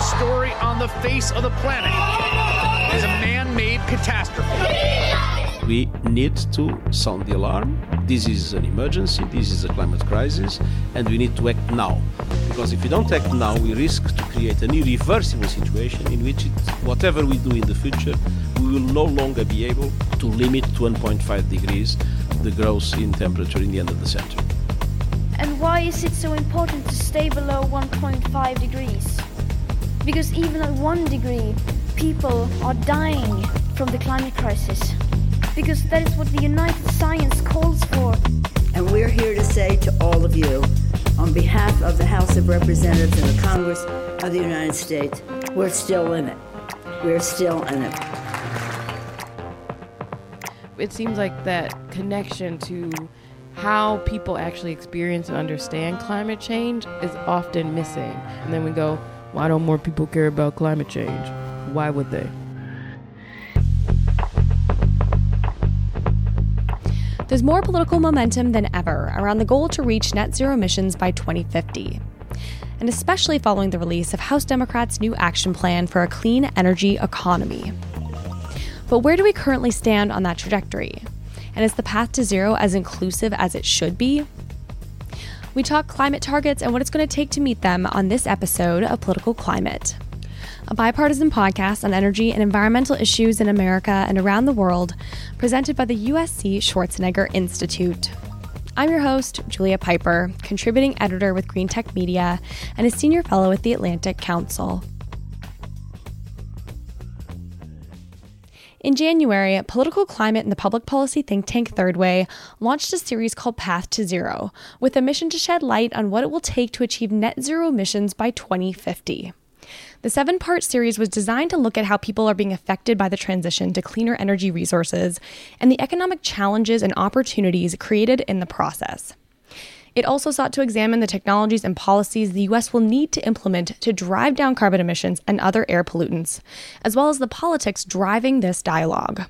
biggest story on the face of the planet is a man made catastrophe. We need to sound the alarm. This is an emergency, this is a climate crisis, and we need to act now. Because if we don't act now, we risk to create an irreversible situation in which, it, whatever we do in the future, we will no longer be able to limit to 1.5 degrees the growth in temperature in the end of the century. And why is it so important to stay below 1.5 degrees? Because even at 1 degree, people are dying from the climate crisis. Because that is what the United Science calls for. And we're here to say to all of you, on behalf of the House of Representatives and the Congress of the United States, we're still in it. We're still in it. It seems like that connection to how people actually experience and understand climate change is often missing. And then we go, why don't more people care about climate change? Why would they? There's more political momentum than ever around the goal to reach net zero emissions by 2050. And especially following the release of House Democrats' new action plan for a clean energy economy. But where do we currently stand on that trajectory? And is the path to zero as inclusive as it should be? We talk climate targets and what it's going to take to meet them on this episode of Political Climate a bipartisan podcast on energy and environmental issues in America and around the world, presented by the USC Schwarzenegger Institute. I'm your host, Julia Pyper, contributing editor with Green Tech Media and a senior fellow at the Atlantic Council. In January, Political Climate and the public policy think tank Third Way launched a series called Path to Zero, with a mission to shed light on what it will take to achieve net zero emissions by 2050. The seven part series was designed to look at how people are being affected by the transition to cleaner energy resources and the economic challenges and opportunities created in the process. It also sought to examine the technologies and policies the U.S. will need to implement to drive down carbon emissions and other air pollutants, as well as the politics driving this dialogue.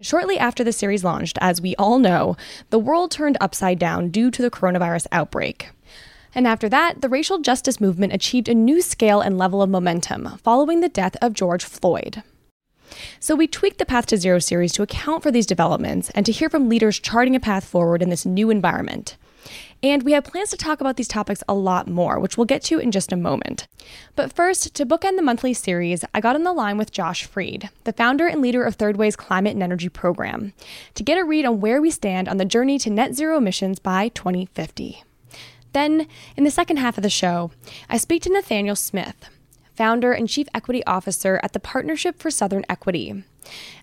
Shortly after the series launched, as we all know, the world turned upside down due to the coronavirus outbreak. And after that, the racial justice movement achieved a new scale and level of momentum following the death of George Floyd. So we tweaked the Path to Zero series to account for these developments and to hear from leaders charting a path forward in this new environment. And we have plans to talk about these topics a lot more, which we'll get to in just a moment. But first, to bookend the monthly series, I got on the line with Josh Freed, the founder and leader of Third Way's Climate and Energy Program, to get a read on where we stand on the journey to net zero emissions by 2050. Then, in the second half of the show, I speak to Nathaniel Smith, founder and chief equity officer at the Partnership for Southern Equity,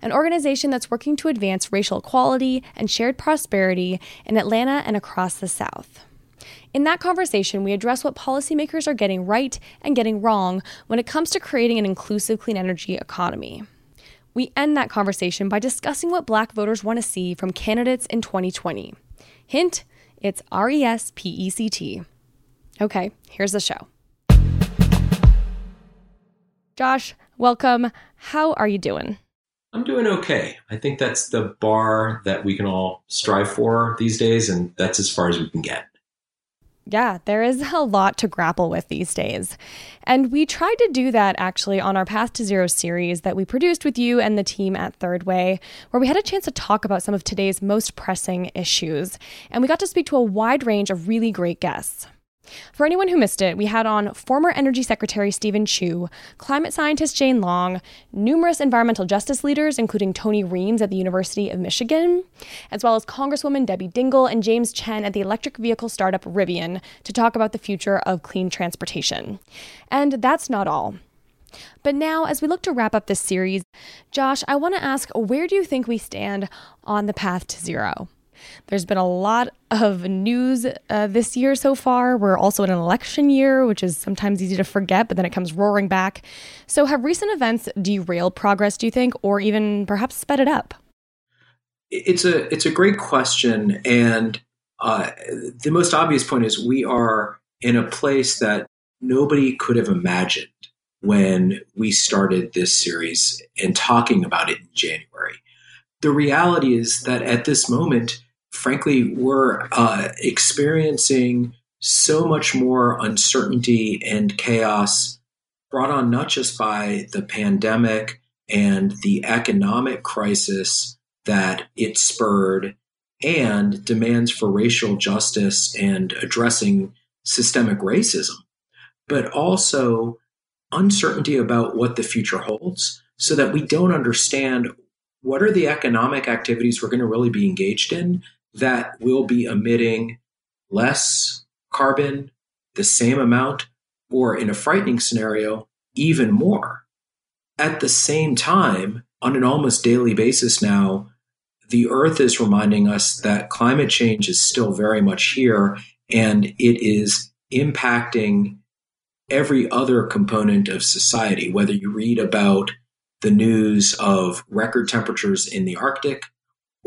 an organization that's working to advance racial equality and shared prosperity in Atlanta and across the South. In that conversation, we address what policymakers are getting right and getting wrong when it comes to creating an inclusive clean energy economy. We end that conversation by discussing what black voters want to see from candidates in 2020. Hint, it's R E S P E C T. Okay, here's the show. Josh, welcome. How are you doing? I'm doing okay. I think that's the bar that we can all strive for these days, and that's as far as we can get. Yeah, there is a lot to grapple with these days. And we tried to do that actually on our Path to Zero series that we produced with you and the team at Third Way, where we had a chance to talk about some of today's most pressing issues. And we got to speak to a wide range of really great guests. For anyone who missed it, we had on former Energy Secretary Steven Chu, climate scientist Jane Long, numerous environmental justice leaders, including Tony Reames at the University of Michigan, as well as Congresswoman Debbie Dingell and James Chen at the electric vehicle startup Rivian to talk about the future of clean transportation. And that's not all. But now, as we look to wrap up this series, Josh, I want to ask where do you think we stand on the path to zero? There's been a lot of news uh, this year so far. We're also in an election year, which is sometimes easy to forget, but then it comes roaring back. So, have recent events derailed progress, do you think, or even perhaps sped it up? It's a it's a great question, and uh, the most obvious point is we are in a place that nobody could have imagined when we started this series and talking about it in January. The reality is that at this moment, frankly, we're uh, experiencing so much more uncertainty and chaos brought on not just by the pandemic and the economic crisis that it spurred and demands for racial justice and addressing systemic racism, but also uncertainty about what the future holds so that we don't understand what are the economic activities we're going to really be engaged in that will be emitting less carbon, the same amount, or in a frightening scenario, even more. At the same time, on an almost daily basis now, the Earth is reminding us that climate change is still very much here and it is impacting every other component of society, whether you read about the news of record temperatures in the Arctic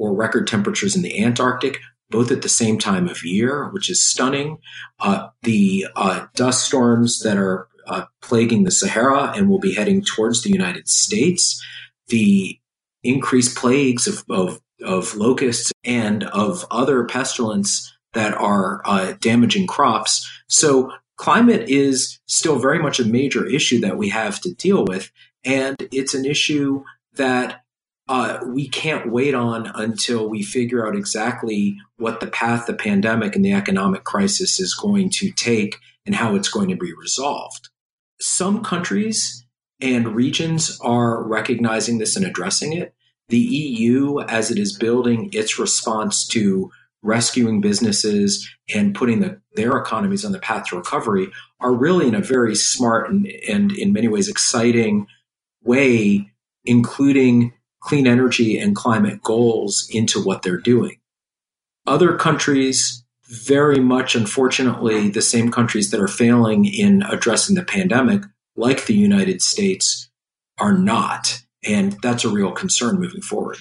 or record temperatures in the Antarctic, both at the same time of year, which is stunning. Uh, the uh, dust storms that are uh, plaguing the Sahara and will be heading towards the United States, the increased plagues of, of, of locusts and of other pestilence that are uh, damaging crops. So climate is still very much a major issue that we have to deal with. And it's an issue that uh, we can't wait on until we figure out exactly what the path the pandemic and the economic crisis is going to take and how it's going to be resolved. Some countries and regions are recognizing this and addressing it. The EU, as it is building its response to rescuing businesses and putting the, their economies on the path to recovery, are really in a very smart and, and in many ways exciting way, including clean energy and climate goals into what they're doing. Other countries, very much unfortunately, the same countries that are failing in addressing the pandemic, like the United States, are not. And that's a real concern moving forward.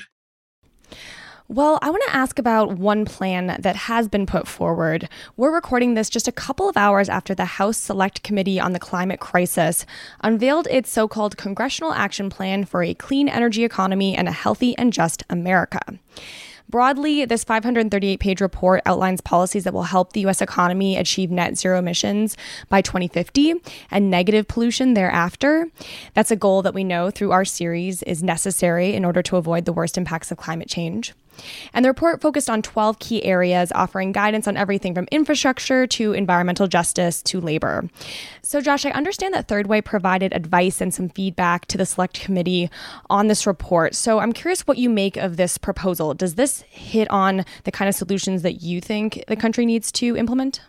Well, I want to ask about one plan that has been put forward. We're recording this just a couple of hours after the House Select Committee on the Climate Crisis unveiled its so called Congressional Action Plan for a Clean Energy Economy and a Healthy and Just America. Broadly, this 538 page report outlines policies that will help the U.S. economy achieve net zero emissions by 2050 and negative pollution thereafter. That's a goal that we know through our series is necessary in order to avoid the worst impacts of climate change. And the report focused on 12 key areas, offering guidance on everything from infrastructure to environmental justice to labor. So, Josh, I understand that Third Way provided advice and some feedback to the Select Committee on this report. So, I'm curious what you make of this proposal. Does this hit on the kind of solutions that you think the country needs to implement?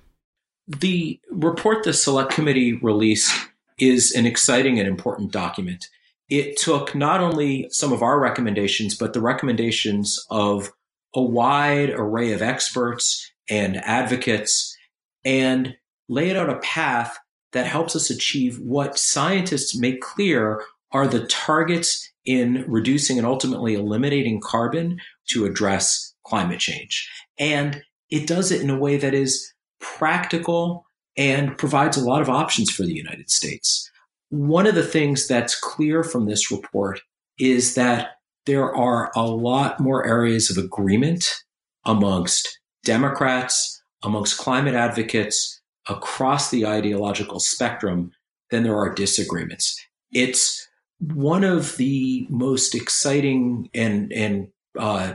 The report the Select Committee released is an exciting and important document it took not only some of our recommendations, but the recommendations of a wide array of experts and advocates and laid out a path that helps us achieve what scientists make clear are the targets in reducing and ultimately eliminating carbon to address climate change. And it does it in a way that is practical and provides a lot of options for the United States. One of the things that's clear from this report is that there are a lot more areas of agreement amongst Democrats, amongst climate advocates across the ideological spectrum than there are disagreements. It's one of the most exciting and, and uh,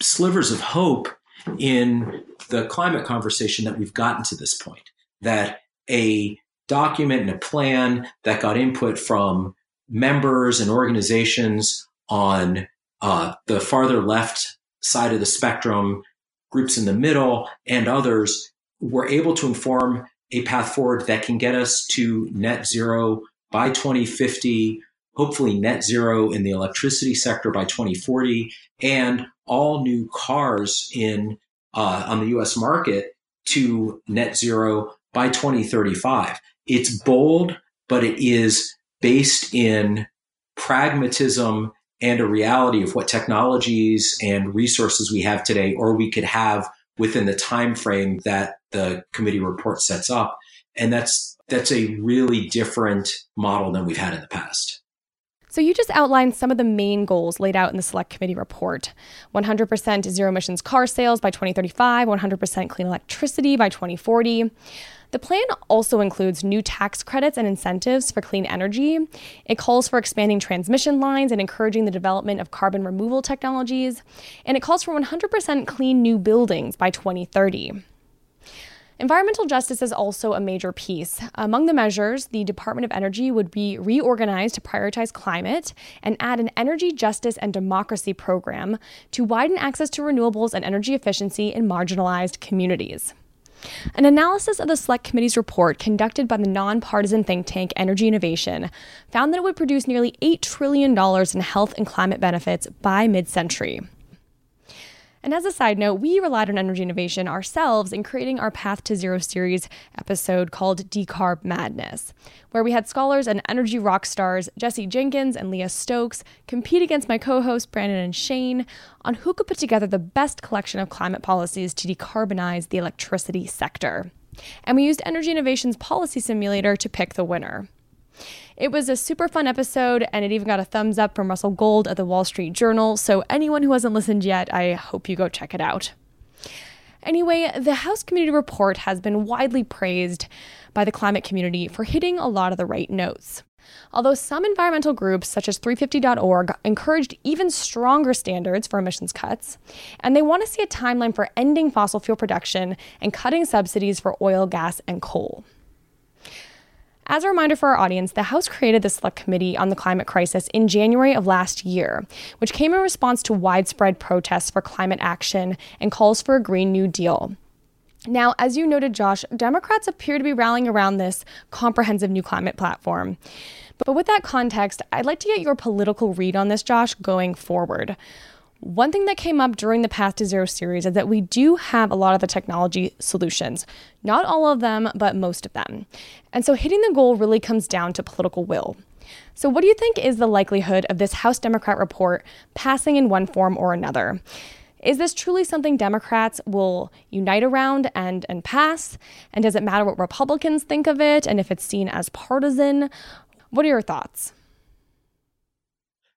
slivers of hope in the climate conversation that we've gotten to this point. That a document and a plan that got input from members and organizations on uh, the farther left side of the spectrum, groups in the middle, and others were able to inform a path forward that can get us to net zero by 2050, hopefully net zero in the electricity sector by 2040, and all new cars in uh, on the U.S. market to net zero by 2035. It's bold, but it is based in pragmatism and a reality of what technologies and resources we have today or we could have within the time frame that the committee report sets up. And that's that's a really different model than we've had in the past. So, you just outlined some of the main goals laid out in the Select Committee report. 100% zero emissions car sales by 2035, 100% clean electricity by 2040. The plan also includes new tax credits and incentives for clean energy. It calls for expanding transmission lines and encouraging the development of carbon removal technologies. And it calls for 100% clean new buildings by 2030. Environmental justice is also a major piece. Among the measures, the Department of Energy would be reorganized to prioritize climate and add an energy justice and democracy program to widen access to renewables and energy efficiency in marginalized communities. An analysis of the Select Committee's report conducted by the nonpartisan think tank Energy Innovation found that it would produce nearly $8 trillion in health and climate benefits by mid century. And as a side note, we relied on energy innovation ourselves in creating our Path to Zero series episode called Decarb Madness, where we had scholars and energy rock stars Jesse Jenkins and Leah Stokes compete against my co hosts Brandon and Shane on who could put together the best collection of climate policies to decarbonize the electricity sector. And we used Energy Innovation's policy simulator to pick the winner. It was a super fun episode, and it even got a thumbs up from Russell Gold at the Wall Street Journal. So, anyone who hasn't listened yet, I hope you go check it out. Anyway, the House Committee Report has been widely praised by the climate community for hitting a lot of the right notes. Although some environmental groups, such as 350.org, encouraged even stronger standards for emissions cuts, and they want to see a timeline for ending fossil fuel production and cutting subsidies for oil, gas, and coal. As a reminder for our audience, the House created the Select Committee on the Climate Crisis in January of last year, which came in response to widespread protests for climate action and calls for a Green New Deal. Now, as you noted, Josh, Democrats appear to be rallying around this comprehensive new climate platform. But with that context, I'd like to get your political read on this, Josh, going forward. One thing that came up during the Path to Zero series is that we do have a lot of the technology solutions. Not all of them, but most of them. And so hitting the goal really comes down to political will. So, what do you think is the likelihood of this House Democrat report passing in one form or another? Is this truly something Democrats will unite around and, and pass? And does it matter what Republicans think of it and if it's seen as partisan? What are your thoughts?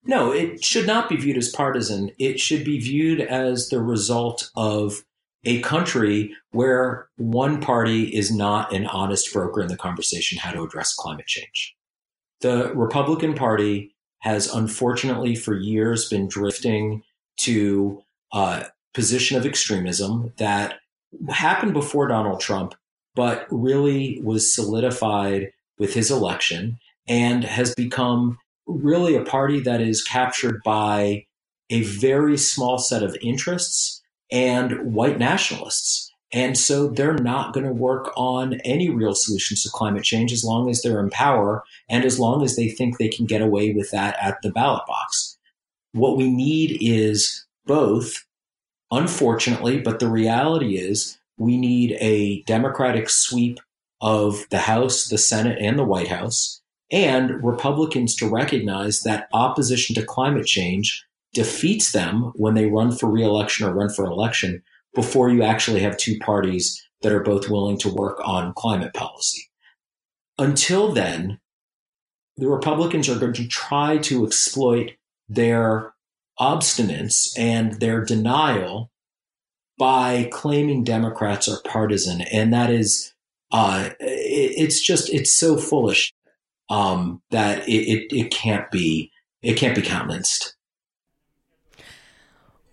No, it should not be viewed as partisan. It should be viewed as the result of a country where one party is not an honest broker in the conversation how to address climate change. The Republican Party has unfortunately for years been drifting to a position of extremism that happened before Donald Trump, but really was solidified with his election and has become really a party that is captured by a very small set of interests and white nationalists. And so they're not going to work on any real solutions to climate change as long as they're in power and as long as they think they can get away with that at the ballot box. What we need is both, unfortunately, but the reality is we need a democratic sweep of the House, the Senate, and the White House and Republicans to recognize that opposition to climate change defeats them when they run for reelection or run for election before you actually have two parties that are both willing to work on climate policy. Until then, the Republicans are going to try to exploit their obstinance and their denial by claiming Democrats are partisan. And that is, uh, it's just, it's so foolish um, that it, it, it can't be it can't be countenanced.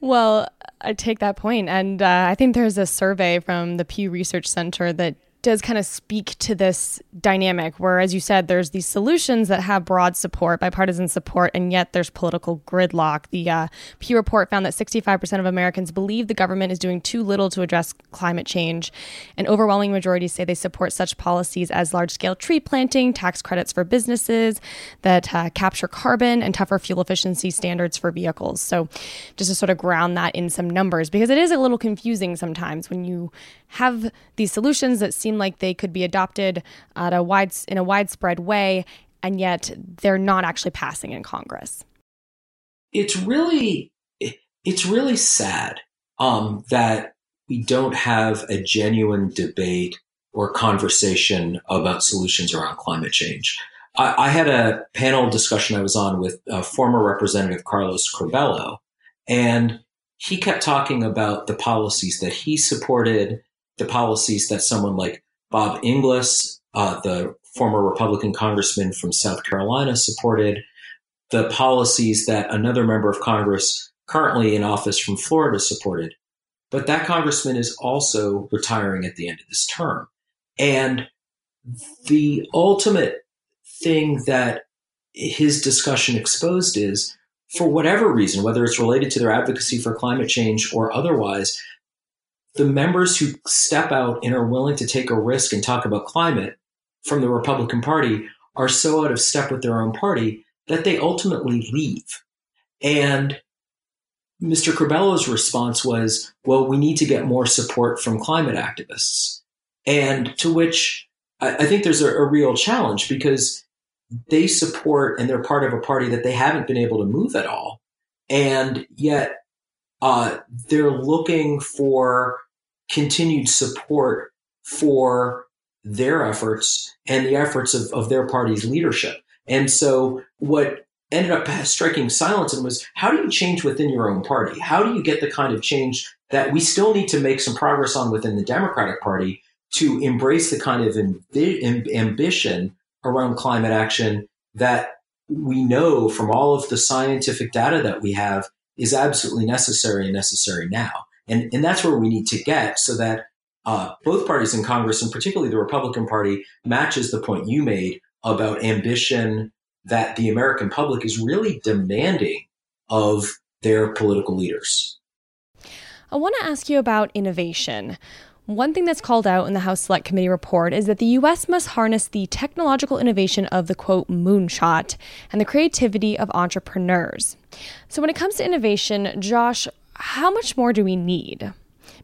Well, I take that point, and uh, I think there's a survey from the Pew Research Center that does kind of speak to this dynamic where, as you said, there's these solutions that have broad support, bipartisan support, and yet there's political gridlock. The uh, Pew report found that 65% of Americans believe the government is doing too little to address climate change. An overwhelming majority say they support such policies as large scale tree planting, tax credits for businesses that uh, capture carbon, and tougher fuel efficiency standards for vehicles. So, just to sort of ground that in some numbers, because it is a little confusing sometimes when you have these solutions that seem like they could be adopted at a wide, in a widespread way, and yet they're not actually passing in Congress. It's really it's really sad um, that we don't have a genuine debate or conversation about solutions around climate change. I, I had a panel discussion I was on with uh, former Representative Carlos Curbelo, and he kept talking about the policies that he supported the policies that someone like Bob Inglis, uh, the former Republican congressman from South Carolina, supported, the policies that another member of Congress currently in office from Florida supported. But that congressman is also retiring at the end of this term. And the ultimate thing that his discussion exposed is for whatever reason, whether it's related to their advocacy for climate change or otherwise, the members who step out and are willing to take a risk and talk about climate from the Republican Party are so out of step with their own party that they ultimately leave. And Mr. Curbelo's response was, well, we need to get more support from climate activists. And to which I, I think there's a, a real challenge because they support and they're part of a party that they haven't been able to move at all. And yet uh, they're looking for continued support for their efforts and the efforts of, of their party's leadership. And so what ended up striking silence and was how do you change within your own party? How do you get the kind of change that we still need to make some progress on within the Democratic Party to embrace the kind of amb- ambition around climate action that we know from all of the scientific data that we have is absolutely necessary and necessary now. And, and that's where we need to get so that uh, both parties in Congress, and particularly the Republican Party, matches the point you made about ambition that the American public is really demanding of their political leaders. I want to ask you about innovation. One thing that's called out in the House Select Committee report is that the U.S. must harness the technological innovation of the quote moonshot and the creativity of entrepreneurs. So, when it comes to innovation, Josh, how much more do we need?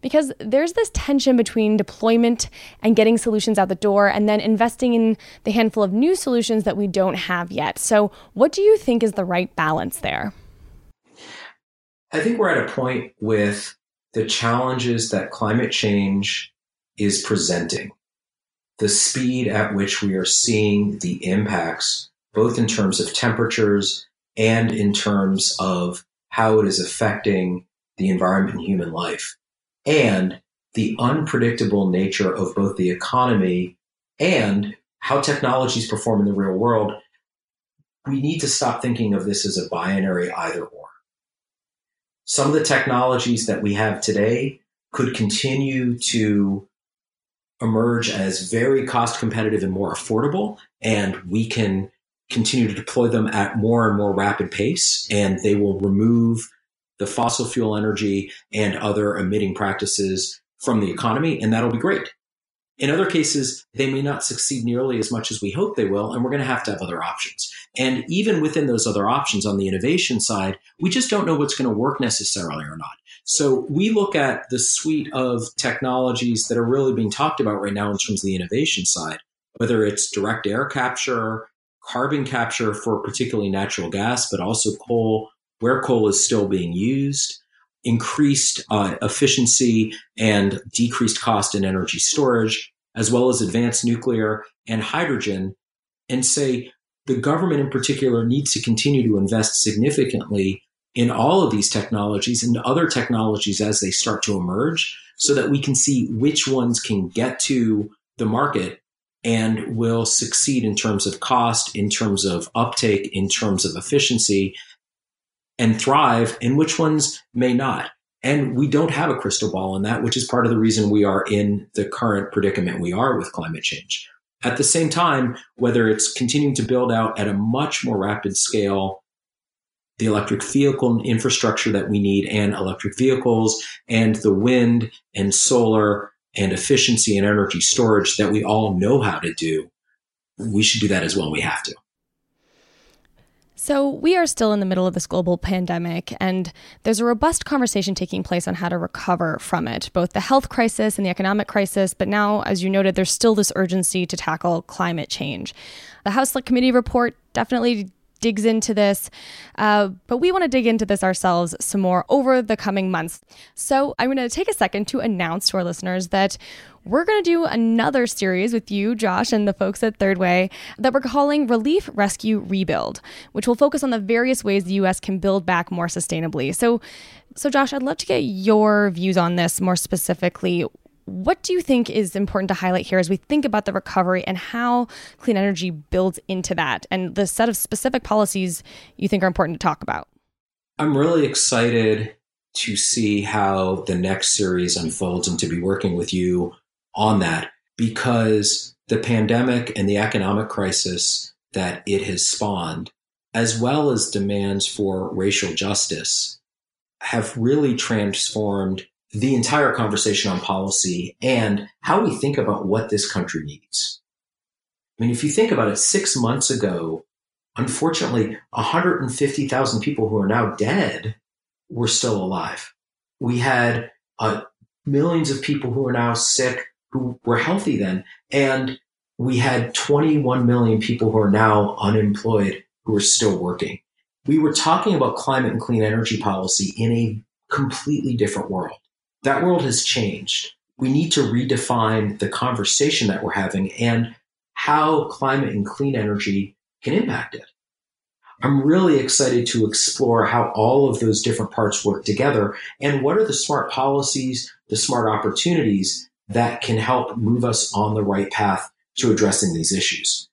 Because there's this tension between deployment and getting solutions out the door and then investing in the handful of new solutions that we don't have yet. So, what do you think is the right balance there? I think we're at a point with the challenges that climate change is presenting, the speed at which we are seeing the impacts, both in terms of temperatures and in terms of how it is affecting the environment and human life, and the unpredictable nature of both the economy and how technologies perform in the real world, we need to stop thinking of this as a binary either or some of the technologies that we have today could continue to emerge as very cost competitive and more affordable, and we can continue to deploy them at more and more rapid pace, and they will remove the fossil fuel energy and other emitting practices from the economy, and that'll be great. In other cases, they may not succeed nearly as much as we hope they will, and we're going to have to have other options. And even within those other options on the innovation side, we just don't know what's going to work necessarily or not. So we look at the suite of technologies that are really being talked about right now in terms of the innovation side, whether it's direct air capture, carbon capture for particularly natural gas, but also coal, where coal is still being used, increased uh, efficiency and decreased cost in energy storage, as well as advanced nuclear and hydrogen, and say the government in particular needs to continue to invest significantly in all of these technologies and other technologies as they start to emerge so that we can see which ones can get to the market and will succeed in terms of cost, in terms of uptake, in terms of efficiency, and thrive, and which ones may not. And we don't have a crystal ball on that, which is part of the reason we are in the current predicament we are with climate change. At the same time, whether it's continuing to build out at a much more rapid scale the electric vehicle infrastructure that we need and electric vehicles and the wind and solar and efficiency and energy storage that we all know how to do, we should do that as well. We have to. So, we are still in the middle of this global pandemic, and there's a robust conversation taking place on how to recover from it, both the health crisis and the economic crisis. But now, as you noted, there's still this urgency to tackle climate change. The House Select Committee report definitely digs into this, uh, but we want to dig into this ourselves some more over the coming months. So I'm going to take a second to announce to our listeners that we're going to do another series with you, Josh, and the folks at Third Way that we're calling Relief, Rescue, Rebuild, which will focus on the various ways the U.S. can build back more sustainably. So, so Josh, I'd love to get your views on this more specifically. What do you think is important to highlight here as we think about the recovery and how clean energy builds into that and the set of specific policies you think are important to talk about? I'm really excited to see how the next series unfolds and to be working with you on that because the pandemic and the economic crisis that it has spawned, as well as demands for racial justice, have really transformed the entire conversation on policy and how we think about what this country needs. I mean, if you think about it, six months ago, unfortunately, 150,000 people who are now dead were still alive. We had uh, millions of people who are now sick who were healthy then. And we had 21 million people who are now unemployed who are still working. We were talking about climate and clean energy policy in a completely different world. That world has changed. We need to redefine the conversation that we're having and how climate and clean energy can impact it. I'm really excited to explore how all of those different parts work together and what are the smart policies, the smart opportunities that can help move us on the right path to addressing these issues.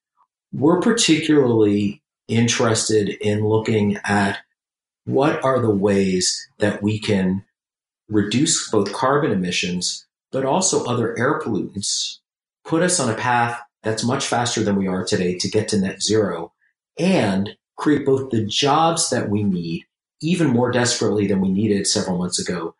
We're particularly interested in looking at what are the ways that we can reduce both carbon emissions, but also other air pollutants, put us on a path that's much faster than we are today to get to net zero and create both the jobs that we need even more desperately than we needed several months ago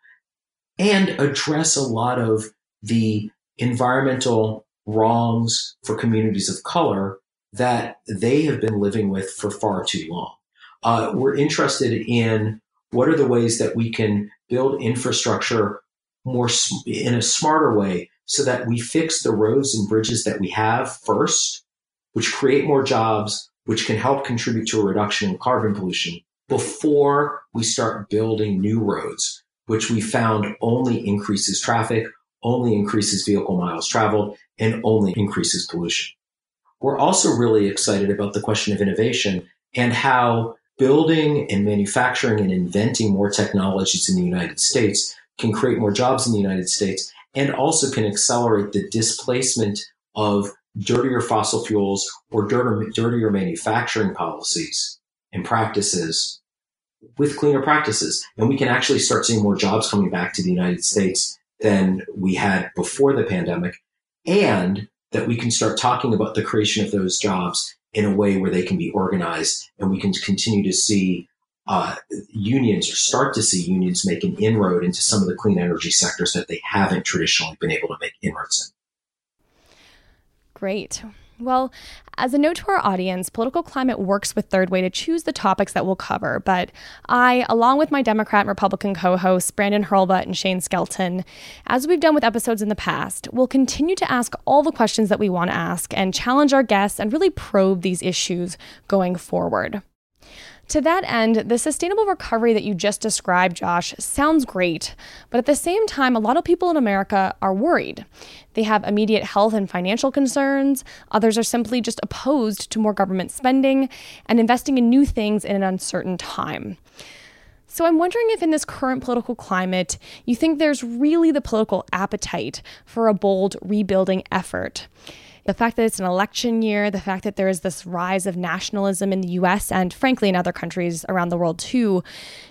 and address a lot of the environmental wrongs for communities of color that they have been living with for far too long. Uh, we're interested in what are the ways that we can build infrastructure more in a smarter way so that we fix the roads and bridges that we have first, which create more jobs, which can help contribute to a reduction in carbon pollution before we start building new roads, which we found only increases traffic, only increases vehicle miles traveled, and only increases pollution. We're also really excited about the question of innovation and how building and manufacturing and inventing more technologies in the United States can create more jobs in the United States and also can accelerate the displacement of dirtier fossil fuels or dirtier, dirtier manufacturing policies and practices with cleaner practices. And we can actually start seeing more jobs coming back to the United States than we had before the pandemic. And that we can start talking about the creation of those jobs in a way where they can be organized and we can continue to see uh, unions or start to see unions make an inroad into some of the clean energy sectors that they haven't traditionally been able to make inroads in. Great. Well, as a note to our audience, Political Climate works with Third Way to choose the topics that we'll cover. But I, along with my Democrat and Republican co hosts, Brandon Hurlbut and Shane Skelton, as we've done with episodes in the past, will continue to ask all the questions that we want to ask and challenge our guests and really probe these issues going forward. To that end, the sustainable recovery that you just described, Josh, sounds great, but at the same time, a lot of people in America are worried. They have immediate health and financial concerns, others are simply just opposed to more government spending and investing in new things in an uncertain time. So I'm wondering if in this current political climate, you think there's really the political appetite for a bold rebuilding effort the fact that it's an election year, the fact that there is this rise of nationalism in the US and frankly in other countries around the world too,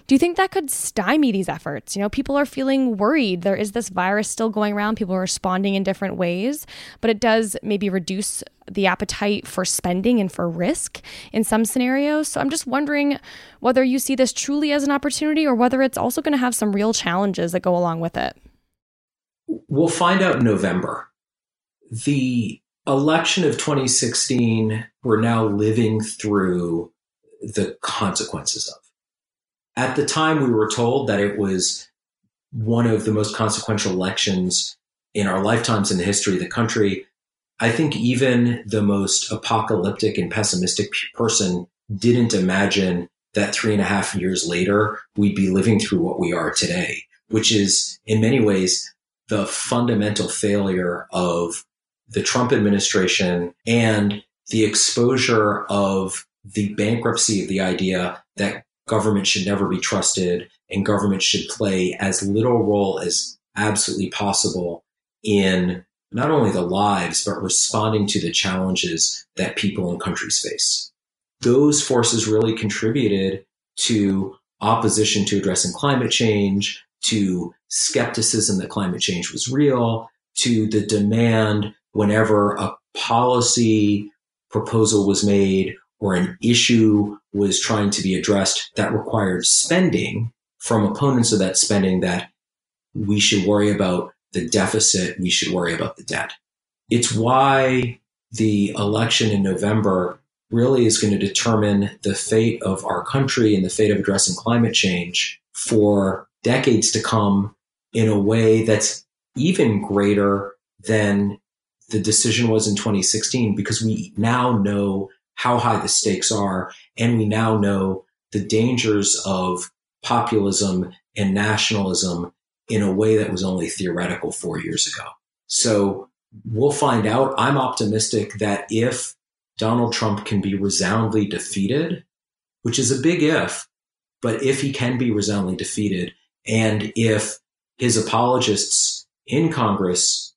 do you think that could stymie these efforts? You know, people are feeling worried. There is this virus still going around, people are responding in different ways, but it does maybe reduce the appetite for spending and for risk in some scenarios. So I'm just wondering whether you see this truly as an opportunity or whether it's also going to have some real challenges that go along with it. We'll find out in November. The election of 2016 we're now living through the consequences of. At the time, we were told that it was one of the most consequential elections in our lifetimes in the history of the country. I think even the most apocalyptic and pessimistic person didn't imagine that three and a half years later, we'd be living through what we are today, which is in many ways the fundamental failure of the Trump administration and the exposure of the bankruptcy of the idea that government should never be trusted and government should play as little role as absolutely possible in not only the lives, but responding to the challenges that people and countries face. Those forces really contributed to opposition to addressing climate change, to skepticism that climate change was real, to the demand whenever a policy proposal was made or an issue was trying to be addressed that required spending from opponents of that spending that we should worry about the deficit, we should worry about the debt. It's why the election in November really is going to determine the fate of our country and the fate of addressing climate change for decades to come in a way that's even greater than the decision was in 2016 because we now know how high the stakes are and we now know the dangers of populism and nationalism in a way that was only theoretical four years ago. So we'll find out. I'm optimistic that if Donald Trump can be resoundly defeated, which is a big if, but if he can be resoundly defeated, and if his apologists in Congress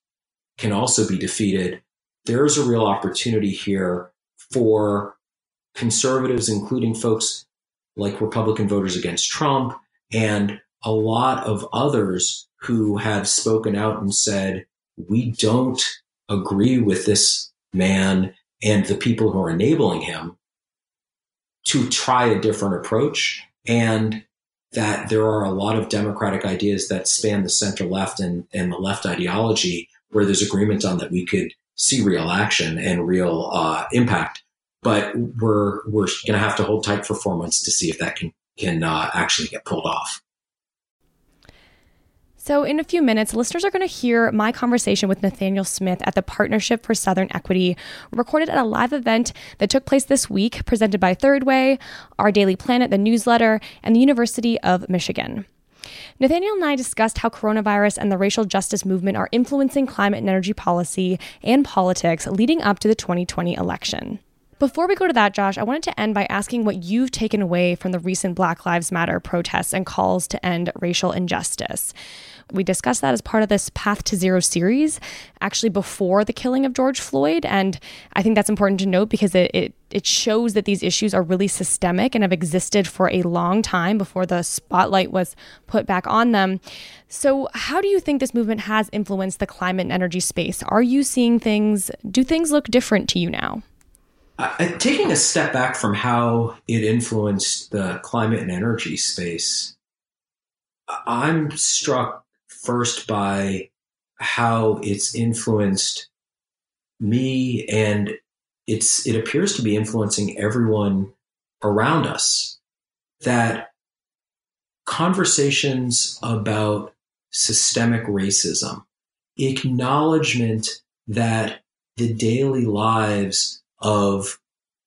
can also be defeated, there's a real opportunity here for conservatives, including folks like Republican voters against Trump and a lot of others who have spoken out and said, we don't agree with this man and the people who are enabling him to try a different approach and that there are a lot of democratic ideas that span the center left and, and the left ideology where there's agreement on that we could see real action and real uh, impact but we're we're going to have to hold tight for four months to see if that can can uh, actually get pulled off so, in a few minutes, listeners are going to hear my conversation with Nathaniel Smith at the Partnership for Southern Equity, recorded at a live event that took place this week, presented by Third Way, Our Daily Planet, the newsletter, and the University of Michigan. Nathaniel and I discussed how coronavirus and the racial justice movement are influencing climate and energy policy and politics leading up to the 2020 election. Before we go to that, Josh, I wanted to end by asking what you've taken away from the recent Black Lives Matter protests and calls to end racial injustice. We discussed that as part of this Path to Zero series, actually before the killing of George Floyd. And I think that's important to note because it, it, it shows that these issues are really systemic and have existed for a long time before the spotlight was put back on them. So, how do you think this movement has influenced the climate and energy space? Are you seeing things, do things look different to you now? Uh, taking a step back from how it influenced the climate and energy space, I'm struck first by how it's influenced me and it's it appears to be influencing everyone around us that conversations about systemic racism acknowledgement that the daily lives of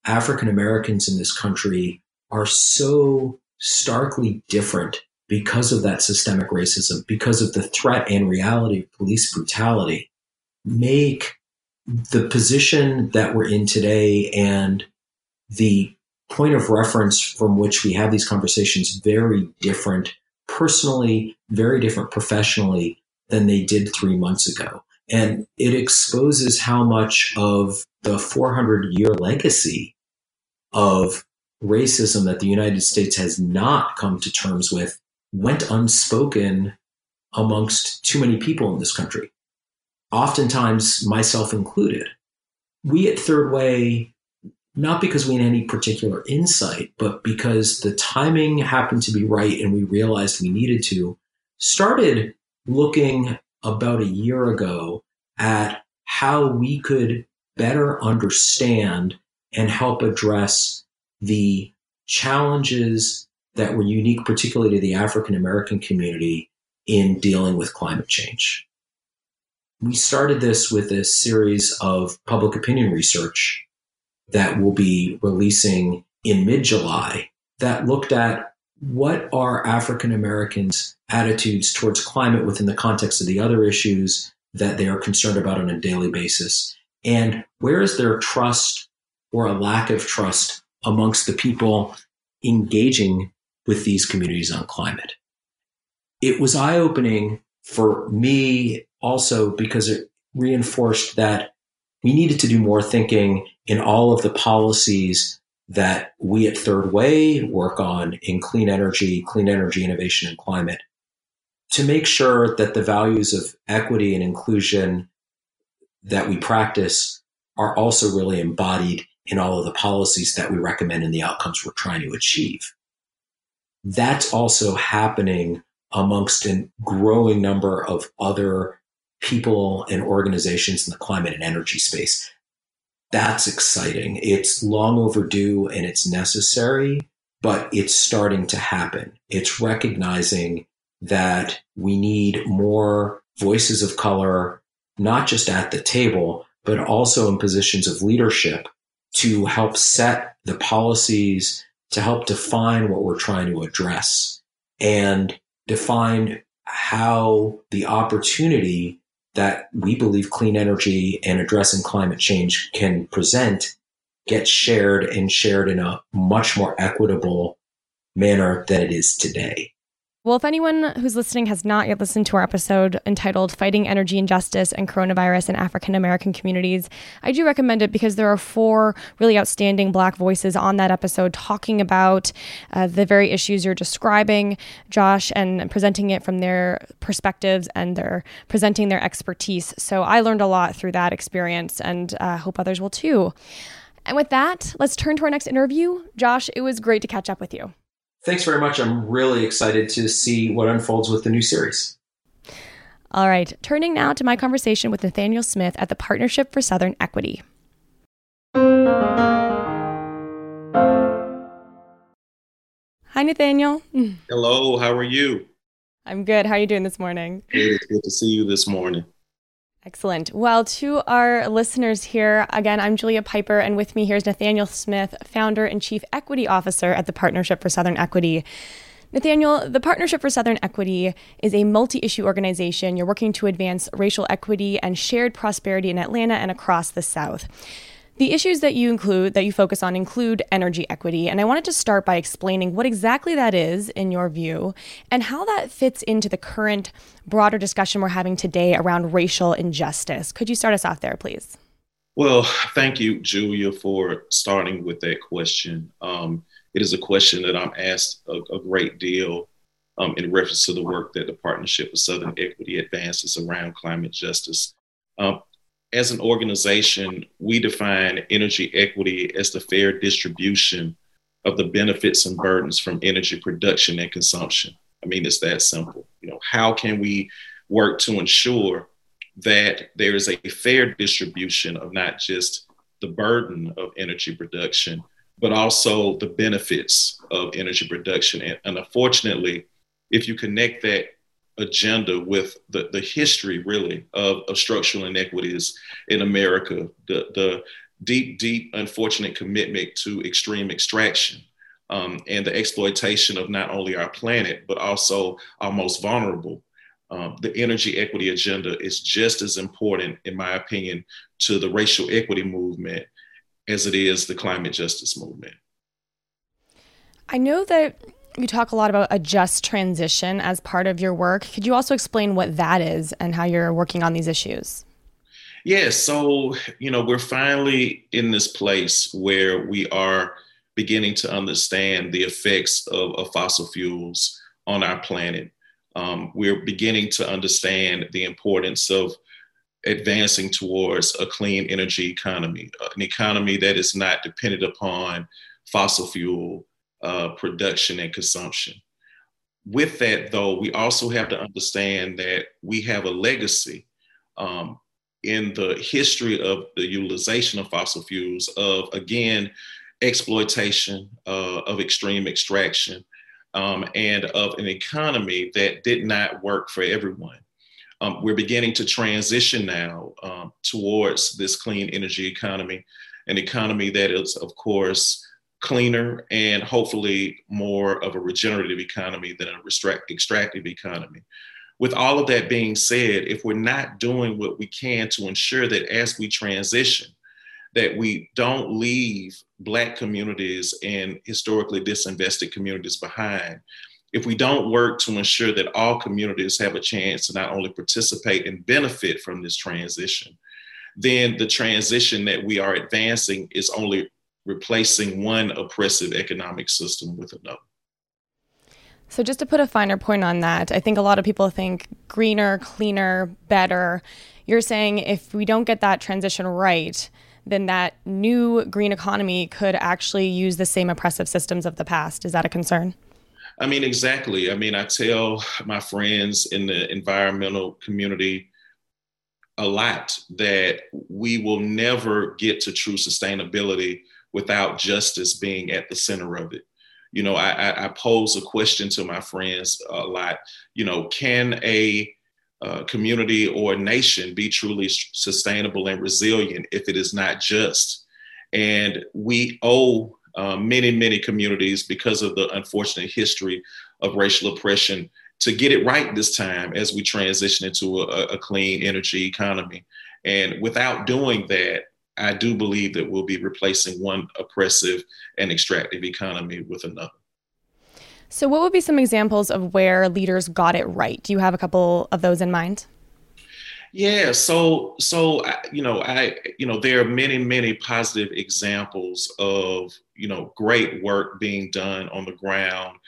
African Americans in this country are so starkly different because of that systemic racism, because of the threat and reality of police brutality, make the position that we're in today and the point of reference from which we have these conversations very different personally, very different professionally than they did three months ago. And it exposes how much of the 400 year legacy of racism that the United States has not come to terms with went unspoken amongst too many people in this country, oftentimes myself included. We at Third Way, not because we had any particular insight, but because the timing happened to be right and we realized we needed to, started looking about a year ago at how we could better understand and help address the challenges that were unique, particularly to the African American community in dealing with climate change. We started this with a series of public opinion research that will be releasing in mid July that looked at what are African Americans' attitudes towards climate within the context of the other issues that they are concerned about on a daily basis, and where is their trust or a lack of trust amongst the people engaging with these communities on climate. It was eye opening for me also because it reinforced that we needed to do more thinking in all of the policies that we at Third Way work on in clean energy, clean energy innovation and climate to make sure that the values of equity and inclusion that we practice are also really embodied in all of the policies that we recommend and the outcomes we're trying to achieve. That's also happening amongst a growing number of other people and organizations in the climate and energy space. That's exciting. It's long overdue and it's necessary, but it's starting to happen. It's recognizing that we need more voices of color, not just at the table, but also in positions of leadership to help set the policies, to help define what we're trying to address and define how the opportunity that we believe clean energy and addressing climate change can present gets shared and shared in a much more equitable manner than it is today. Well, if anyone who's listening has not yet listened to our episode entitled Fighting Energy Injustice and Coronavirus in African American Communities, I do recommend it because there are four really outstanding Black voices on that episode talking about uh, the very issues you're describing, Josh, and presenting it from their perspectives and they're presenting their expertise. So I learned a lot through that experience and uh, hope others will too. And with that, let's turn to our next interview. Josh, it was great to catch up with you. Thanks very much. I'm really excited to see what unfolds with the new series. All right, turning now to my conversation with Nathaniel Smith at the Partnership for Southern Equity. Hi, Nathaniel. Hello, how are you? I'm good. How are you doing this morning? Good. It's good to see you this morning. Excellent. Well, to our listeners here, again, I'm Julia Pyper, and with me here is Nathaniel Smith, founder and chief equity officer at the Partnership for Southern Equity. Nathaniel, the Partnership for Southern Equity is a multi issue organization. You're working to advance racial equity and shared prosperity in Atlanta and across the South. The issues that you include, that you focus on, include energy equity. And I wanted to start by explaining what exactly that is, in your view, and how that fits into the current broader discussion we're having today around racial injustice. Could you start us off there, please? Well, thank you, Julia, for starting with that question. Um, it is a question that I'm asked a, a great deal um, in reference to the work that the Partnership of Southern Equity advances around climate justice. Um, as an organization, we define energy equity as the fair distribution of the benefits and burdens from energy production and consumption. I mean, it's that simple. You know, how can we work to ensure that there is a fair distribution of not just the burden of energy production, but also the benefits of energy production? And, and unfortunately, if you connect that agenda with the, the history really of, of structural inequities in America, the, the deep, deep, unfortunate commitment to extreme extraction um, and the exploitation of not only our planet, but also our most vulnerable. Um, the energy equity agenda is just as important, in my opinion, to the racial equity movement as it is the climate justice movement. I know that you talk a lot about a just transition as part of your work. Could you also explain what that is and how you're working on these issues? Yeah, so, you know, we're finally in this place where we are beginning to understand the effects of, of fossil fuels on our planet. Um, we're beginning to understand the importance of advancing towards a clean energy economy, an economy that is not dependent upon fossil fuel uh, production and consumption. With that, though, we also have to understand that we have a legacy um, in the history of the utilization of fossil fuels of, again, exploitation, uh, of extreme extraction, um, and of an economy that did not work for everyone. Um, we're beginning to transition now um, towards this clean energy economy, an economy that is, of course, cleaner and hopefully more of a regenerative economy than a extractive economy. With all of that being said, if we're not doing what we can to ensure that as we transition, that we don't leave Black communities and historically disinvested communities behind, if we don't work to ensure that all communities have a chance to not only participate and benefit from this transition, then the transition that we are advancing is only replacing one oppressive economic system with another. So, just to put a finer point on that, I think a lot of people think greener, cleaner, better. You're saying if we don't get that transition right, then that new green economy could actually use the same oppressive systems of the past. Is that a concern? I mean, exactly. I mean, I tell my friends in the environmental community a lot that we will never get to true sustainability without justice being at the center of it. You know, I, I pose a question to my friends a lot. You know, can a uh, community or a nation be truly sustainable and resilient if it is not just? And we owe uh, many, many communities because of the unfortunate history of racial oppression to get it right this time as we transition into a, a clean energy economy. And without doing that, I do believe that we'll be replacing one oppressive and extractive economy with another. So, what would be some examples of where leaders got it right? Do you have a couple of those in mind? Yeah, so so you know, I you know, there are many many positive examples of you know great work being done on the ground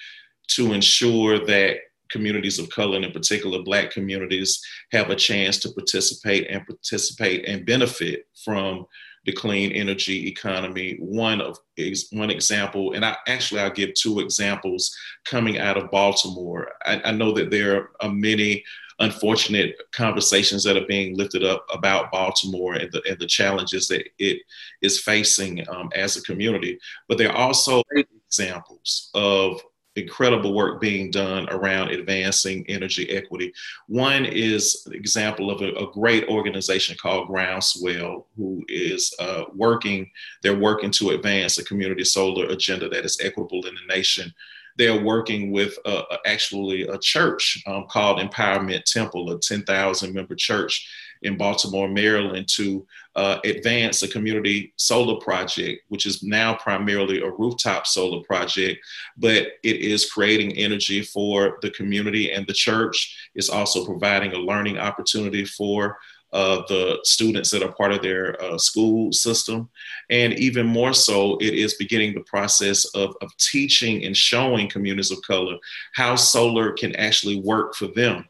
to ensure that communities of color and in particular black communities have a chance to participate and participate and benefit from the clean energy economy. One of is one example and i actually i'll give two examples coming out of baltimore. I, I know that there are many unfortunate conversations that are being lifted up about baltimore and the, and the challenges that it is facing um, as a community but there are also examples of incredible work being done around advancing energy equity. One is an example of a, a great organization called Groundswell, who is uh, working, they're working to advance a community solar agenda that is equitable in the nation. They're working with uh, actually a church um, called Empowerment Temple, a 10,000 member church in Baltimore, Maryland, to uh, advance a community solar project, which is now primarily a rooftop solar project, but it is creating energy for the community and the church. It's also providing a learning opportunity for uh, the students that are part of their uh, school system. And even more so, it is beginning the process of, of teaching and showing communities of color how solar can actually work for them.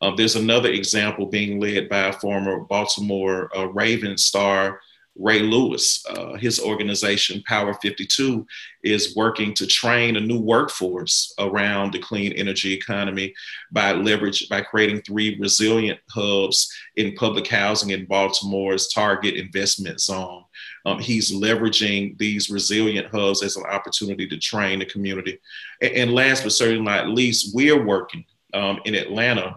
Um, there's another example being led by a former Baltimore uh, Raven star, Ray Lewis. Uh, his organization, Power 52, is working to train a new workforce around the clean energy economy by leverage by creating three resilient hubs in public housing in Baltimore's target investment zone. Um, he's leveraging these resilient hubs as an opportunity to train the community. And, and last but certainly not least, we're working um, in Atlanta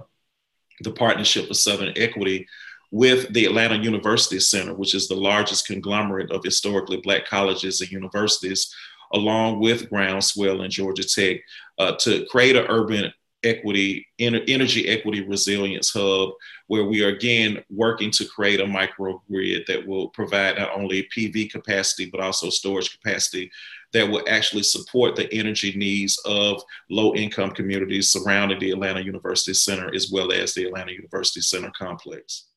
the Partnership for Southern Equity with the Atlanta University Center, which is the largest conglomerate of historically Black colleges and universities, along with Groundswell and Georgia Tech, uh, to create an urban equity, energy equity resilience hub, where we are again working to create a microgrid that will provide not only PV capacity, but also storage capacity that will actually support the energy needs of low income communities surrounding the Atlanta University Center as well as the Atlanta University Center complex.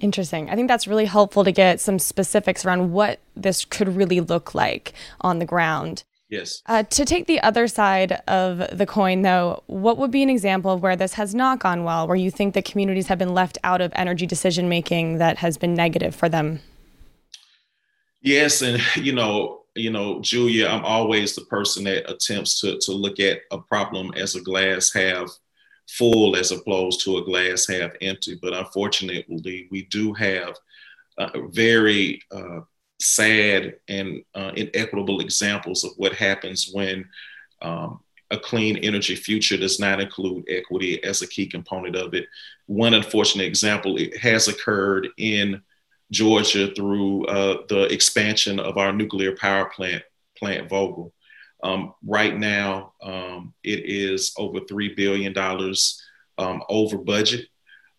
Interesting. I think that's really helpful to get some specifics around what this could really look like on the ground. Yes. Uh, to take the other side of the coin, though, what would be an example of where this has not gone well, where you think that communities have been left out of energy decision making that has been negative for them? Yes, and you know, you know, Julia, I'm always the person that attempts to to look at a problem as a glass half full as opposed to a glass half empty. But unfortunately, we do have very uh, sad and uh, inequitable examples of what happens when um, a clean energy future does not include equity as a key component of it. One unfortunate example it has occurred in Georgia through uh, the expansion of our nuclear power plant, Plant Vogtle. Um, right now, um, it is over $3 billion um, over budget,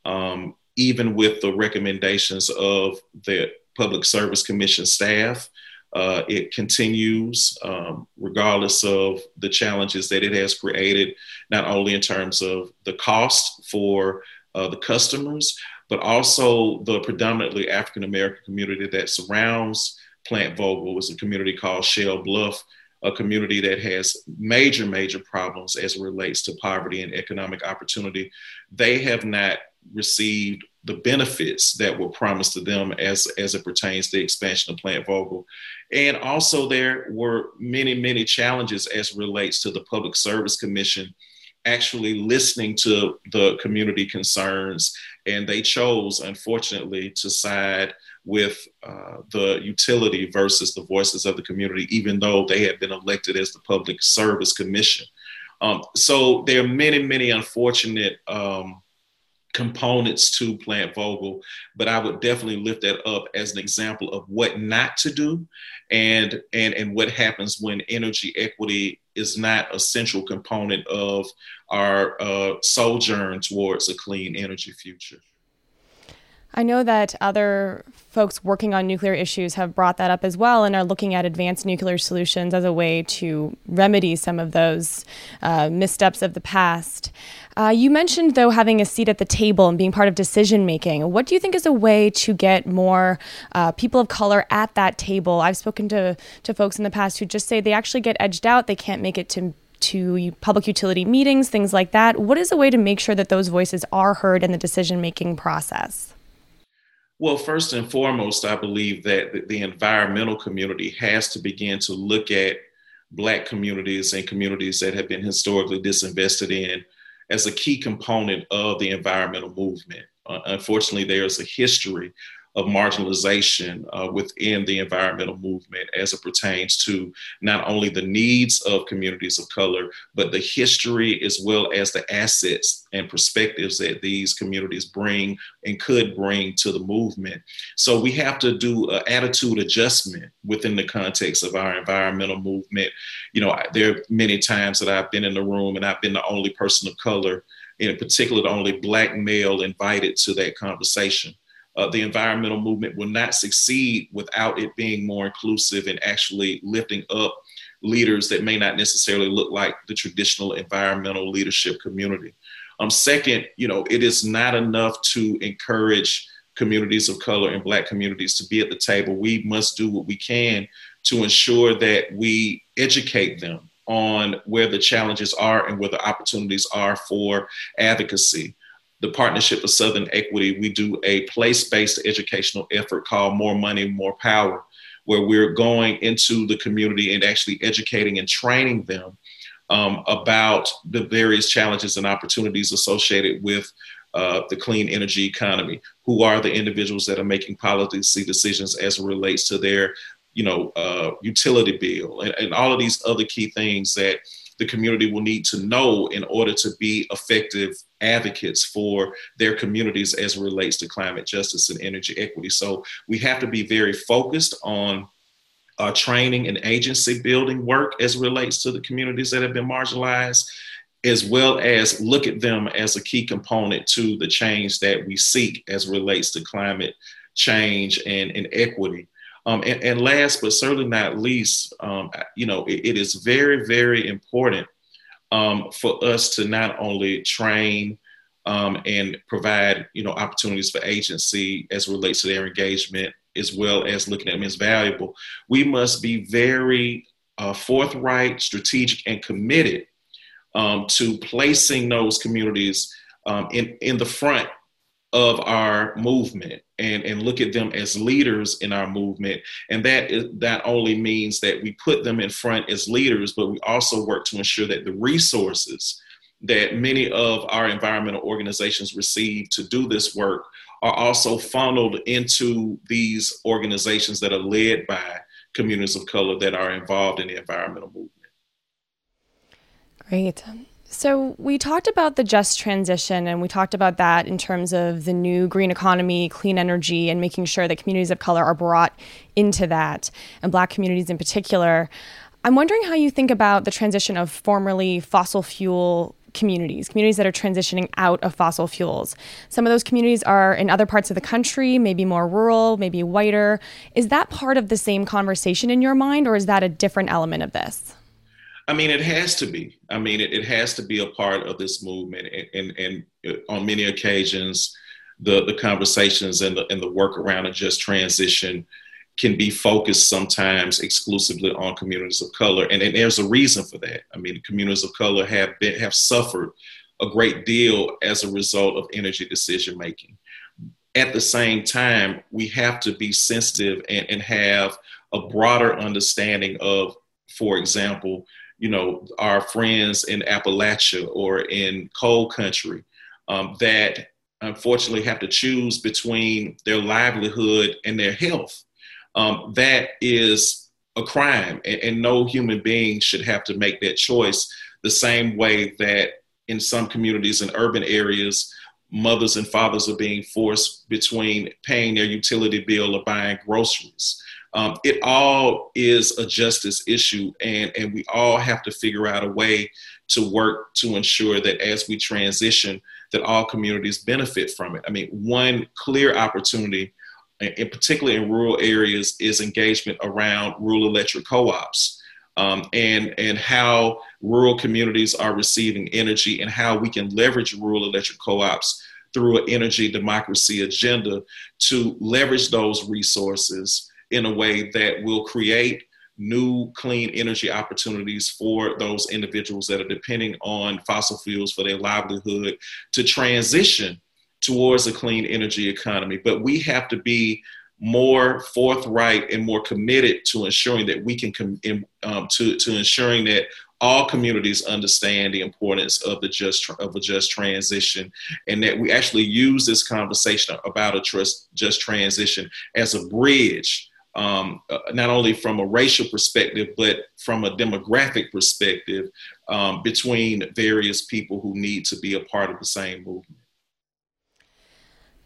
um, even with the recommendations of the Public Service Commission staff. Uh, it continues um, regardless of the challenges that it has created, not only in terms of the cost for uh, the customers, but also the predominantly African American community that surrounds Plant Vogtle is a community called Shell Bluff, a community that has major, major problems as it relates to poverty and economic opportunity. They have not received the benefits that were promised to them as, as it pertains to the expansion of Plant Vogtle. And also there were many, many challenges as relates to the Public Service Commission actually listening to the community concerns. And they chose, unfortunately, to side with uh, the utility versus the voices of the community, even though they had been elected as the Public Service Commission. Um, so there are many, many unfortunate um, components to Plant Vogtle, but I would definitely lift that up as an example of what not to do and, and, and what happens when energy equity is not a central component of our uh, sojourn towards a clean energy future. I know that other folks working on nuclear issues have brought that up as well and are looking at advanced nuclear solutions as a way to remedy some of those uh, missteps of the past. Uh, you mentioned, though, having a seat at the table and being part of decision making. What do you think is a way to get more uh, people of color at that table? I've spoken to, to folks in the past who just say they actually get edged out, they can't make it to to public utility meetings, things like that. What is a way to make sure that those voices are heard in the decision making process? Well, first and foremost, I believe that the environmental community has to begin to look at Black communities and communities that have been historically disinvested in as a key component of the environmental movement. Uh, unfortunately, there's a history of marginalization uh, within the environmental movement as it pertains to not only the needs of communities of color, but the history as well as the assets and perspectives that these communities bring and could bring to the movement. So we have to do an attitude adjustment within the context of our environmental movement. You know, there are many times that I've been in the room and I've been the only person of color, in particular, the only black male invited to that conversation uh, the environmental movement will not succeed without it being more inclusive and actually lifting up leaders that may not necessarily look like the traditional environmental leadership community. Um, second, you know, it is not enough to encourage communities of color and Black communities to be at the table. We must do what we can to ensure that we educate them on where the challenges are and where the opportunities are for advocacy the Partnership for Southern Equity, we do a place based educational effort called More Money, More Power, where we're going into the community and actually educating and training them um, about the various challenges and opportunities associated with uh, the clean energy economy. Who are the individuals that are making policy decisions as it relates to their, you know, uh, utility bill and, and all of these other key things that the community will need to know in order to be effective advocates for their communities as it relates to climate justice and energy equity. So we have to be very focused on uh, training and agency building work as relates to the communities that have been marginalized, as well as look at them as a key component to the change that we seek as relates to climate change and, and equity. Um, and, and, last but certainly not least, um, you know, it, it is very, very important um, for us to not only train um, and provide, you know, opportunities for agency as relates to their engagement, as well as looking at them as valuable. We must be very uh, forthright, strategic, and committed um, to placing those communities um, in, in the front of our movement and, and look at them as leaders in our movement. And that is, that only means that we put them in front as leaders, but we also work to ensure that the resources that many of our environmental organizations receive to do this work are also funneled into these organizations that are led by communities of color that are involved in the environmental movement. Great. So, we talked about the just transition and we talked about that in terms of the new green economy, clean energy, and making sure that communities of color are brought into that, and Black communities in particular. I'm wondering how you think about the transition of formerly fossil fuel communities, communities that are transitioning out of fossil fuels. Some of those communities are in other parts of the country, maybe more rural, maybe whiter. Is that part of the same conversation in your mind, or is that a different element of this? I mean, it has to be. I mean, it, it has to be a part of this movement. And, and, and uh, on many occasions, the, the conversations and the, and the work around a just transition can be focused sometimes exclusively on communities of color. And, and there's a reason for that. I mean, communities of color have been, have suffered a great deal as a result of energy decision making. At the same time, we have to be sensitive and, and have a broader understanding of, for example, you know, our friends in Appalachia or in coal country um, that unfortunately have to choose between their livelihood and their health. Um, that is a crime, and, and no human being should have to make that choice the same way that in some communities in urban areas, mothers and fathers are being forced between paying their utility bill or buying groceries. Um, it all is a justice issue, and, and we all have to figure out a way to work to ensure that as we transition, that all communities benefit from it. I mean, one clear opportunity, and particularly in rural areas, is engagement around rural electric co-ops. Um, and and how rural communities are receiving energy and how we can leverage rural electric co-ops through an energy democracy agenda to leverage those resources in a way that will create new clean energy opportunities for those individuals that are depending on fossil fuels for their livelihood to transition towards a clean energy economy. But we have to be more forthright and more committed to ensuring that we can com- um, to, to ensuring that all communities understand the importance of the just of a just transition and that we actually use this conversation about a trust just transition as a bridge um, uh, not only from a racial perspective, but from a demographic perspective um, between various people who need to be a part of the same movement.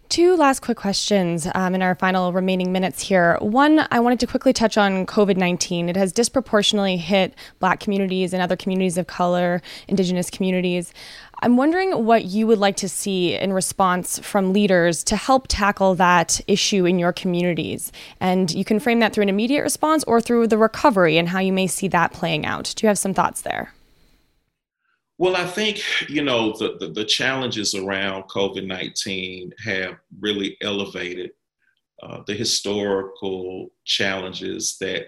Two last quick questions um, in our final remaining minutes here. One, I wanted to quickly touch on COVID 19. It has disproportionately hit Black communities and other communities of color, Indigenous communities. I'm wondering what you would like to see in response from leaders to help tackle that issue in your communities. And you can frame that through an immediate response or through the recovery and how you may see that playing out. Do you have some thoughts there? Well, I think, you know, the, the, the challenges around COVID 19 have really elevated uh, the historical challenges that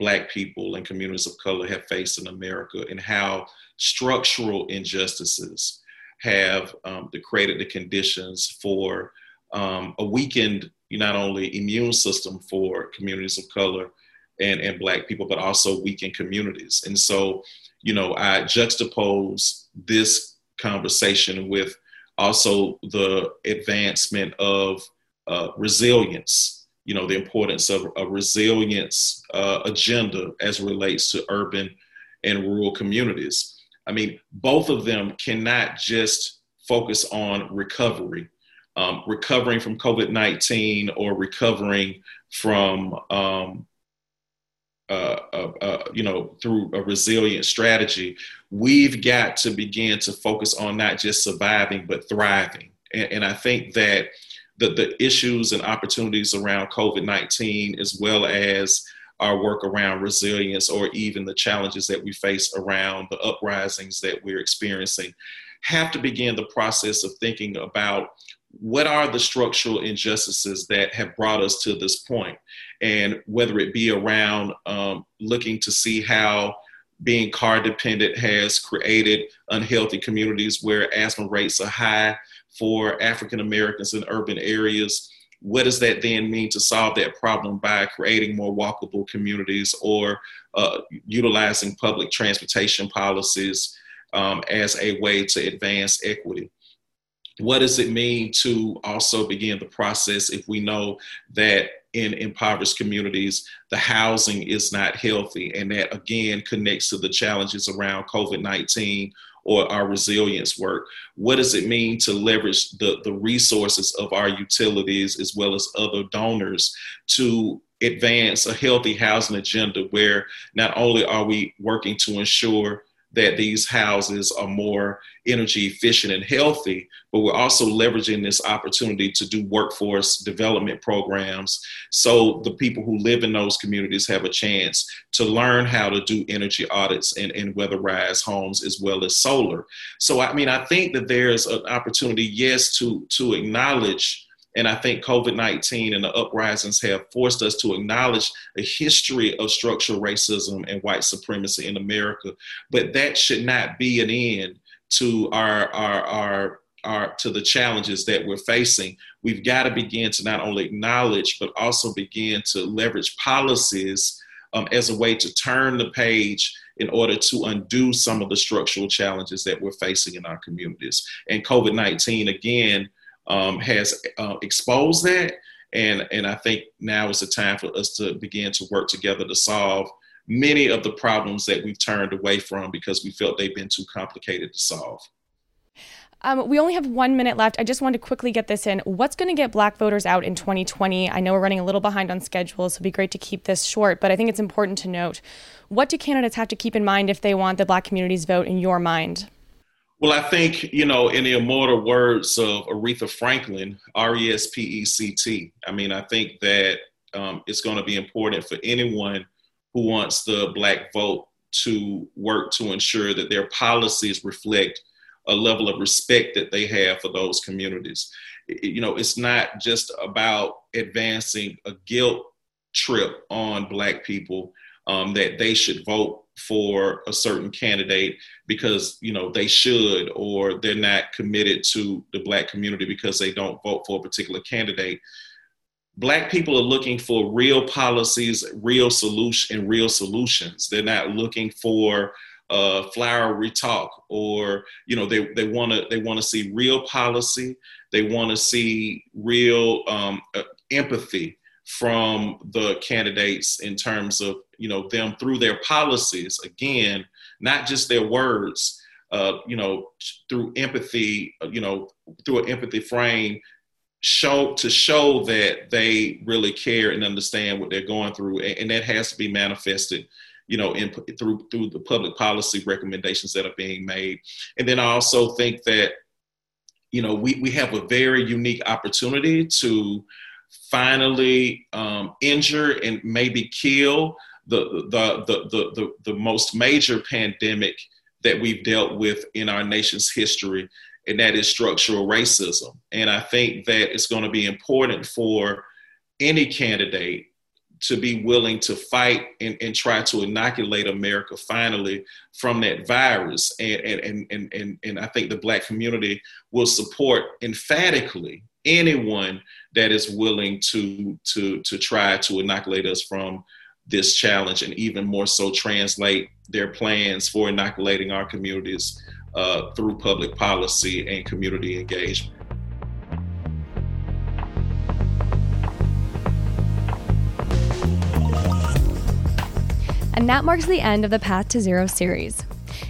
Black people and communities of color have faced in America and how structural injustices have um, created the conditions for um, a weakened, not only immune system for communities of color and, and Black people, but also weakened communities. And so, you know, I juxtapose this conversation with also the advancement of uh, resilience, you know, the importance of a resilience uh, agenda as relates to urban and rural communities. I mean, both of them cannot just focus on recovery, um, recovering from COVID 19 or recovering from um, uh, uh, uh, you know, through a resilient strategy, we've got to begin to focus on not just surviving, but thriving. And, and I think that the, the issues and opportunities around COVID 19, as well as our work around resilience or even the challenges that we face around the uprisings that we're experiencing, have to begin the process of thinking about what are the structural injustices that have brought us to this point and whether it be around um, looking to see how being car dependent has created unhealthy communities where asthma rates are high for African Americans in urban areas. What does that then mean to solve that problem by creating more walkable communities or uh, utilizing public transportation policies um, as a way to advance equity? What does it mean to also begin the process if we know that in impoverished communities, the housing is not healthy. And that again connects to the challenges around COVID 19 or our resilience work. What does it mean to leverage the, the resources of our utilities as well as other donors to advance a healthy housing agenda where not only are we working to ensure that these houses are more energy efficient and healthy, but we're also leveraging this opportunity to do workforce development programs so the people who live in those communities have a chance to learn how to do energy audits and, and weatherize homes as well as solar. So, I mean, I think that there's an opportunity, yes, to, to acknowledge and I think COVID 19 and the uprisings have forced us to acknowledge a history of structural racism and white supremacy in America. But that should not be an end to our, our, our, our to the challenges that we're facing. We've got to begin to not only acknowledge, but also begin to leverage policies um, as a way to turn the page in order to undo some of the structural challenges that we're facing in our communities. And COVID 19, again, um, has uh, exposed that. And, and I think now is the time for us to begin to work together to solve many of the problems that we've turned away from because we felt they've been too complicated to solve. Um, we only have one minute left. I just wanted to quickly get this in. What's going to get black voters out in 2020? I know we're running a little behind on schedule, so it'd be great to keep this short, but I think it's important to note. What do candidates have to keep in mind if they want the black community's vote in your mind? Well, I think, you know, in the immortal words of Aretha Franklin, R E S P E C T, I mean, I think that um, it's going to be important for anyone who wants the Black vote to work to ensure that their policies reflect a level of respect that they have for those communities. You know, it's not just about advancing a guilt trip on Black people um, that they should vote for a certain candidate because you know they should or they're not committed to the black community because they don't vote for a particular candidate. Black people are looking for real policies real solution and real solutions. They're not looking for uh, flowery talk or you know they, they want to they want to see real policy. They want to see real um, uh, empathy from the candidates in terms of you know them through their policies again not just their words uh, you know through empathy you know through an empathy frame show to show that they really care and understand what they're going through and, and that has to be manifested you know in, through through the public policy recommendations that are being made. And then i also think that you know we, we have a very unique opportunity to finally um, injure and maybe kill the, the, the, the, the, the most major pandemic that we've dealt with in our nation's history, and that is structural racism. And I think that it's going to be important for any candidate to be willing to fight and, and try to inoculate America finally from that virus. And, and, and, and, and I think the Black community will support emphatically anyone that is willing to, to, to try to inoculate us from this challenge and even more so translate their plans for inoculating our communities uh, through public policy and community engagement. And that marks the end of the Path to Zero series.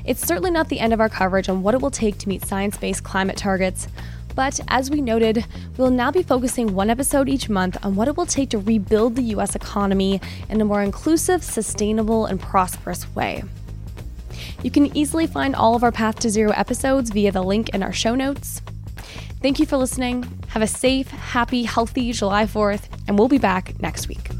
It's certainly not the end of our coverage on what it will take to meet science based climate targets, but as we noted, we'll now be focusing one episode each month on what it will take to rebuild the US economy in a more inclusive, sustainable, and prosperous way. You can easily find all of our Path to Zero episodes via the link in our show notes. Thank you for listening. Have a safe, happy, healthy July 4th, and we'll be back next week.